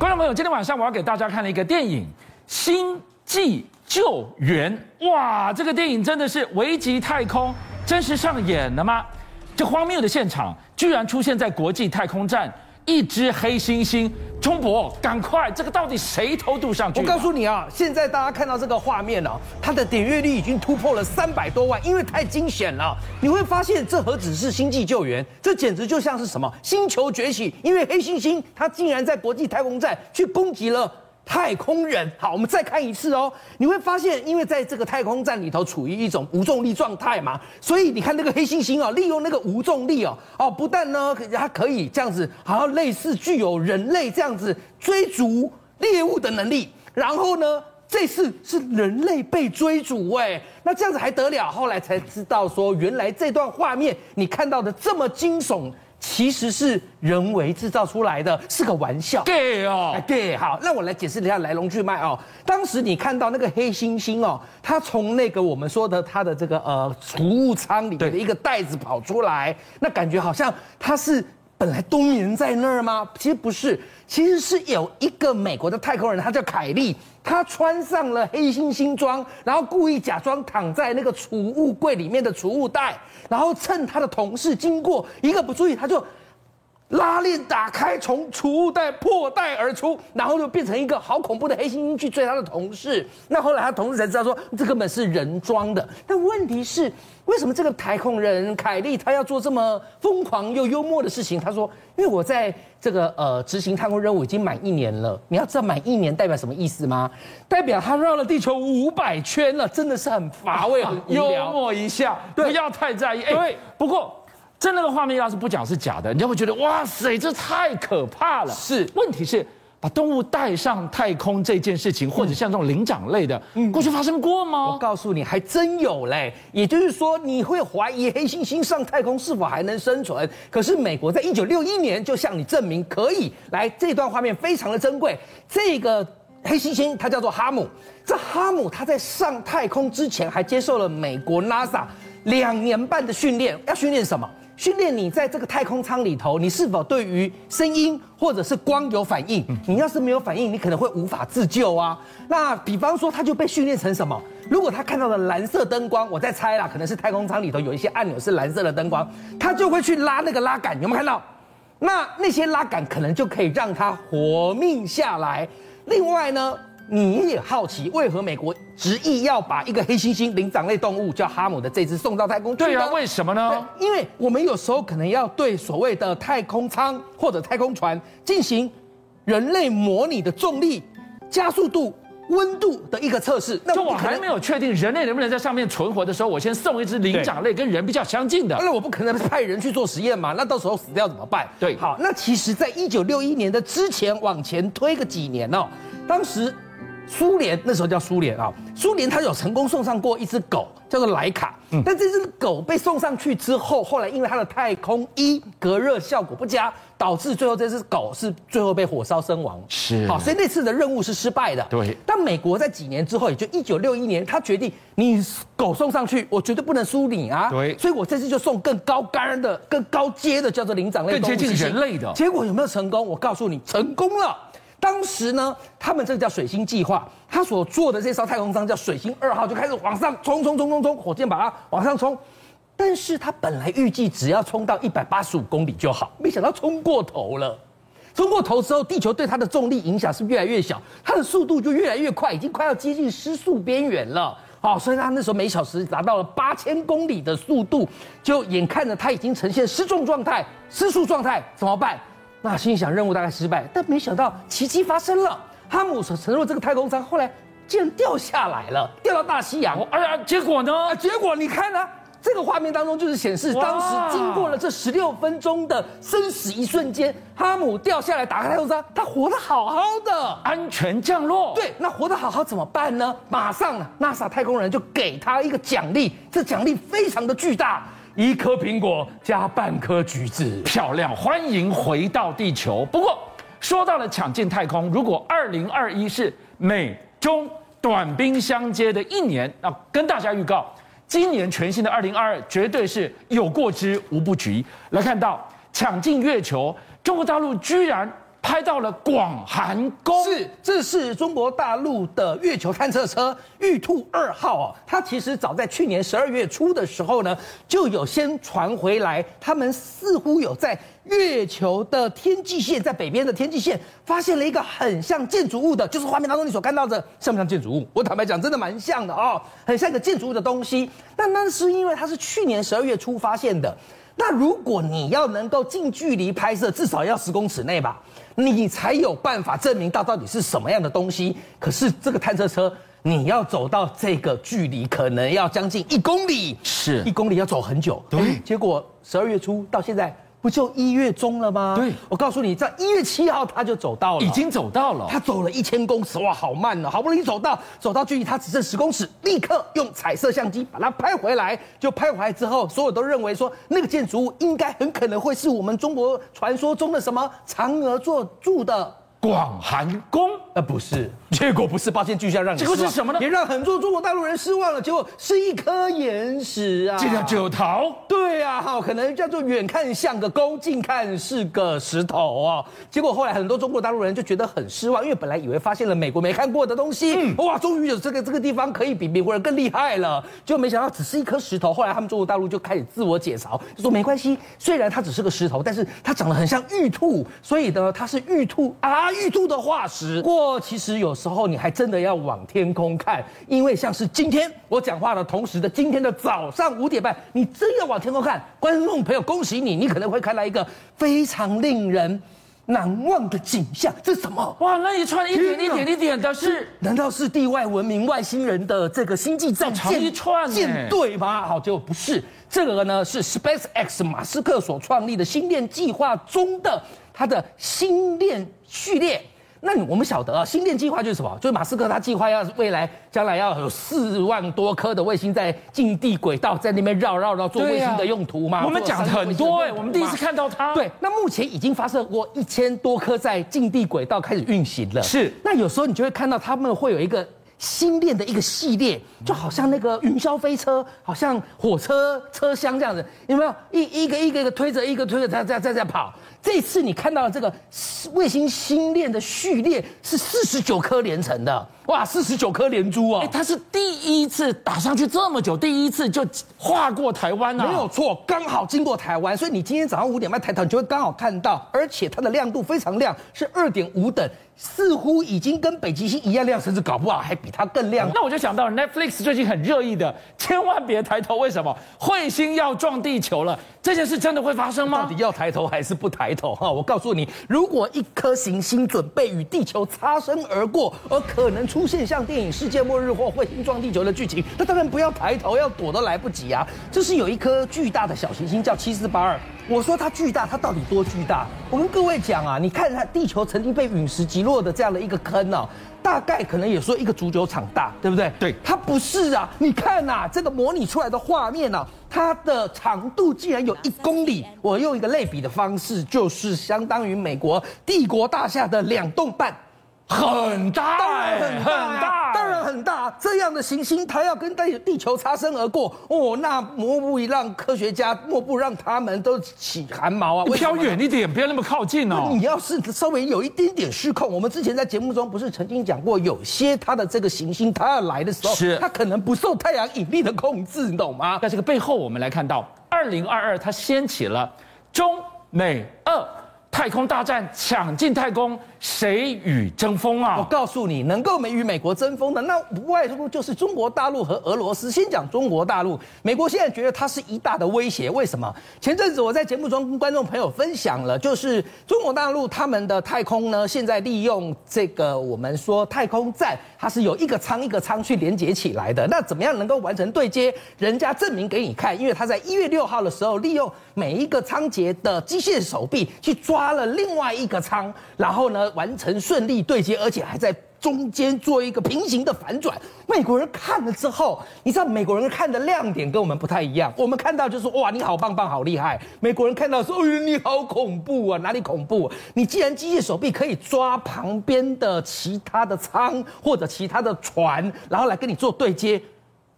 观众朋友，今天晚上我要给大家看了一个电影《星际救援》。哇，这个电影真的是危及太空真实上演了吗？这荒谬的现场居然出现在国际太空站。一只黑猩猩，钟博，赶快！这个到底谁偷渡上去？我告诉你啊，现在大家看到这个画面啊，它的点阅率已经突破了三百多万，因为太惊险了。你会发现，这何止是星际救援，这简直就像是什么星球崛起？因为黑猩猩它竟然在国际太空站去攻击了。太空人，好，我们再看一次哦。你会发现，因为在这个太空站里头处于一种无重力状态嘛，所以你看那个黑猩猩哦，利用那个无重力哦，哦，不但呢，它可以这样子，好像类似具有人类这样子追逐猎物的能力。然后呢，这次是人类被追逐，哎，那这样子还得了？后来才知道说，原来这段画面你看到的这么惊悚。其实是人为制造出来的，是个玩笑。对哦，哎，对，好，那我来解释一下来龙去脉哦。当时你看到那个黑猩猩哦，它从那个我们说的它的这个呃储物仓里面的一个袋子跑出来，那感觉好像它是本来冬眠在那儿吗？其实不是，其实是有一个美国的太空人，他叫凯利。他穿上了黑猩猩装，然后故意假装躺在那个储物柜里面的储物袋，然后趁他的同事经过，一个不注意，他就拉链打开，从储物袋破袋而出，然后就变成一个好恐怖的黑猩猩去追他的同事。那后来他同事才知道说，这根本是人装的。但问题是。为什么这个太空人凯利他要做这么疯狂又幽默的事情？他说：“因为我在这个呃执行太空任务已经满一年了。你要知道满一年代表什么意思吗？代表他绕了地球五百圈了，真的是很乏味、很。幽默一下，不要太在意。对，不过这那个画面要是不讲是假的，你就会觉得哇塞，这太可怕了。是，问题是。”把动物带上太空这件事情，或者像这种灵长类的，嗯，过去发生过吗？我告诉你，还真有嘞。也就是说，你会怀疑黑猩猩上太空是否还能生存？可是美国在一九六一年就向你证明可以。来，这段画面非常的珍贵。这个黑猩猩它叫做哈姆。这哈姆它在上太空之前还接受了美国 NASA 两年半的训练。要训练什么？训练你在这个太空舱里头，你是否对于声音或者是光有反应？你要是没有反应，你可能会无法自救啊。那比方说，他就被训练成什么？如果他看到了蓝色灯光，我在猜啦，可能是太空舱里头有一些按钮是蓝色的灯光，他就会去拉那个拉杆，有没有看到？那那些拉杆可能就可以让他活命下来。另外呢？你也好奇为何美国执意要把一个黑猩猩灵长类动物叫哈姆的这只送到太空去？对啊，为什么呢？因为我们有时候可能要对所谓的太空舱或者太空船进行人类模拟的重力、加速度、温度的一个测试。那我还没有确定人类能不能在上面存活的时候，我先送一只灵长类跟人比较相近的。那我不可能派人去做实验嘛？那到时候死掉怎么办？对，好，那其实，在一九六一年的之前往前推个几年哦，当时。苏联那时候叫苏联啊，苏联他有成功送上过一只狗，叫做莱卡。嗯，但这只狗被送上去之后，后来因为它的太空衣隔热效果不佳，导致最后这只狗是最后被火烧身亡。是，好，所以那次的任务是失败的。对。但美国在几年之后，也就一九六一年，他决定你狗送上去，我绝对不能输你啊。对。所以我这次就送更高杆的、更高阶的，叫做灵长类动物，更接近人类的。结果有没有成功？我告诉你，成功了。当时呢，他们这个叫水星计划，他所做的这艘太空舱叫水星二号，就开始往上冲冲冲冲冲，火箭把它往上冲。但是他本来预计只要冲到一百八十五公里就好，没想到冲过头了。冲过头之后，地球对它的重力影响是越来越小，它的速度就越来越快，已经快要接近失速边缘了。好，所以他那时候每小时达到了八千公里的速度，就眼看着它已经呈现失重状态、失速状态，怎么办？那心想任务大概失败，但没想到奇迹发生了。哈姆所乘坐这个太空舱，后来竟然掉下来了，掉到大西洋。哎呀，结果呢？啊，结果你看呢、啊？这个画面当中就是显示，当时经过了这十六分钟的生死一瞬间，哈姆掉下来，打开太空舱，他活得好好的，安全降落。对，那活得好好怎么办呢？马上呢，NASA 太空人就给他一个奖励，这奖励非常的巨大。一颗苹果加半颗橘子，漂亮！欢迎回到地球。不过，说到了抢进太空，如果二零二一是美中短兵相接的一年，那跟大家预告，今年全新的二零二二绝对是有过之无不及。来看到抢进月球，中国大陆居然拍到了广寒宫。是，这是中国大陆的月球探测车玉兔二号哦。它其实早在去年十二月初的时候呢，就有先传回来，他们似乎有在月球的天际线，在北边的天际线发现了一个很像建筑物的，就是画面当中你所看到的，像不像建筑物？我坦白讲，真的蛮像的哦，很像一个建筑物的东西。但那是因为它是去年十二月初发现的。那如果你要能够近距离拍摄，至少要十公尺内吧，你才有办法证明到到底是什么样的东西。可是这个探测车，你要走到这个距离，可能要将近一公里，是一公里要走很久。对，结果十二月初到现在。不就一月中了吗？对，我告诉你，在一月七号他就走到了，已经走到了。他走了一千公尺，哇，好慢哦！好不容易走到，走到距离他只剩十公尺，立刻用彩色相机把它拍回来。就拍回来之后，所有都认为说那个建筑物应该很可能会是我们中国传说中的什么嫦娥座住的。广寒宫？呃，不是，结果不是，八仙，巨像让你。结果是什么呢？也让很多中国大陆人失望了。结果是一颗岩石啊！这叫九桃？对啊，哈，可能叫做远看像个宫，近看是个石头啊。结果后来很多中国大陆人就觉得很失望，因为本来以为发现了美国没看过的东西，嗯、哇，终于有这个这个地方可以比美国人更厉害了。结果没想到只是一颗石头。后来他们中国大陆就开始自我解嘲，就说没关系，虽然它只是个石头，但是它长得很像玉兔，所以呢，它是玉兔啊。玉兔的化石。不过，其实有时候你还真的要往天空看，因为像是今天我讲话的同时的今天的早上五点半，你真要往天空看，观众朋友，恭喜你，你可能会看到一个非常令人难忘的景象。这是什么？哇，那一串一点一点一点的是，难道是地外文明外星人的这个星际战舰一串舰队吗？好，结果不是，这个呢是 SpaceX 马斯克所创立的星链计划中的它的星链序列。那我们晓得啊，星链计划就是什么？就是马斯克他计划要未来将来要有四万多颗的卫星在近地轨道在那边绕绕绕做卫星的用途嘛。我们讲的很多哎，我们第一次看到它。对，那目前已经发射过一千多颗在近地轨道开始运行了。是，那有时候你就会看到他们会有一个星链的一个系列，就好像那个云霄飞车，好像火车车厢这样子，有没有？一一个一个一个推着，一个推着，在在在在跑。这次你看到的这个卫星星链的序列是四十九颗连成的，哇，四十九颗连珠啊！它是第一次打上去这么久，第一次就划过台湾啊！没有错，刚好经过台湾，所以你今天早上五点半抬头，你就会刚好看到，而且它的亮度非常亮，是二点五等。似乎已经跟北极星一样亮，甚至搞不好还比它更亮。那我就想到 Netflix 最近很热议的，千万别抬头。为什么？彗星要撞地球了，这件事真的会发生吗？到底要抬头还是不抬头？哈，我告诉你，如果一颗行星准备与地球擦身而过，而可能出现像电影《世界末日》或彗星撞地球的剧情，那当然不要抬头，要躲都来不及啊！这是有一颗巨大的小行星叫七四八二。我说它巨大，它到底多巨大？我跟各位讲啊，你看它地球曾经被陨石击落的这样的一个坑呢、啊，大概可能也说一个足球场大，对不对？对，它不是啊。你看呐、啊，这个模拟出来的画面呢、啊，它的长度竟然有一公里。我用一个类比的方式，就是相当于美国帝国大厦的两栋半。很大，很大，当然很大。这样的行星，它要跟地地球擦身而过，哦，那莫不让科学家，莫不让他们都起汗毛啊！你飘远一点，不要那么靠近哦。你要是稍微有一点点失控，我们之前在节目中不是曾经讲过，有些它的这个行星，它要来的时候，是它可能不受太阳引力的控制，你懂吗？在这个背后，我们来看到，二零二二它掀起了中美二太空大战，抢进太空。谁与争锋啊？我告诉你，能够没与美国争锋的，那无外乎就是中国大陆和俄罗斯。先讲中国大陆，美国现在觉得它是一大的威胁。为什么？前阵子我在节目中跟观众朋友分享了，就是中国大陆他们的太空呢，现在利用这个我们说太空站，它是有一个舱一个舱去连接起来的。那怎么样能够完成对接？人家证明给你看，因为他在一月六号的时候，利用每一个舱节的机械手臂去抓了另外一个舱，然后呢，完成顺利对接，而且还在中间做一个平行的反转。美国人看了之后，你知道美国人看的亮点跟我们不太一样。我们看到就是哇，你好棒棒，好厉害。美国人看到说，哎，你好恐怖啊，哪里恐怖？你既然机械手臂可以抓旁边的其他的舱或者其他的船，然后来跟你做对接，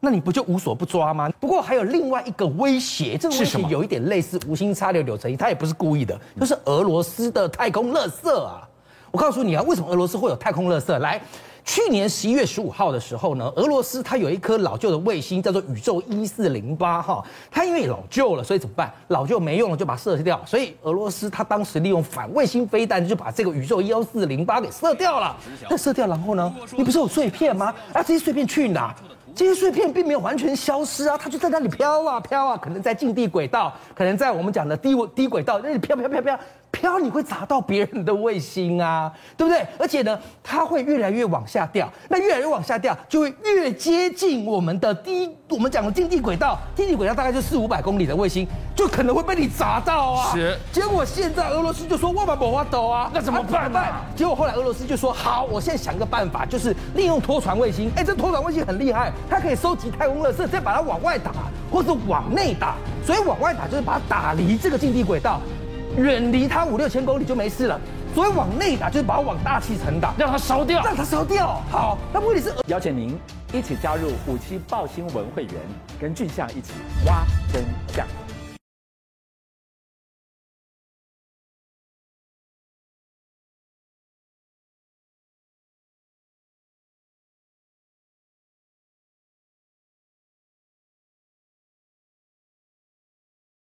那你不就无所不抓吗？不过还有另外一个威胁，这个威胁有一点类似无心插柳柳成荫，他也不是故意的，就是俄罗斯的太空垃圾啊。我告诉你啊，为什么俄罗斯会有太空垃圾？来。去年十一月十五号的时候呢，俄罗斯它有一颗老旧的卫星，叫做宇宙一四零八哈。它因为老旧了，所以怎么办？老旧没用了，就把它射掉。所以俄罗斯它当时利用反卫星飞弹，就把这个宇宙一四零八给射掉了。那射掉然后呢？你不是有碎片吗？啊，这些碎片去哪？这些碎片并没有完全消失啊，它就在那里飘啊飘啊，可能在近地轨道，可能在我们讲的低低轨道那里飘飘飘飘。飘你会砸到别人的卫星啊，对不对？而且呢，它会越来越往下掉，那越来越往下掉，就会越接近我们的低，我们讲的近地轨道，近地轨道大概就四五百公里的卫星，就可能会被你砸到啊。是。结果现在俄罗斯就说万万不要抖啊，那怎么办呢？结果后来俄罗斯就说好，我现在想个办法，就是利用拖船卫星。哎，这拖船卫星很厉害，它可以收集太空垃圾，再把它往外打，或者往内打。所以往外打就是把它打离这个近地轨道。远离它五六千公里就没事了，所以往内打就是把它往大气层打，让它烧掉，让它烧掉。好，那问题是邀请您一起加入五七报新闻会员，跟俊相一起挖真相。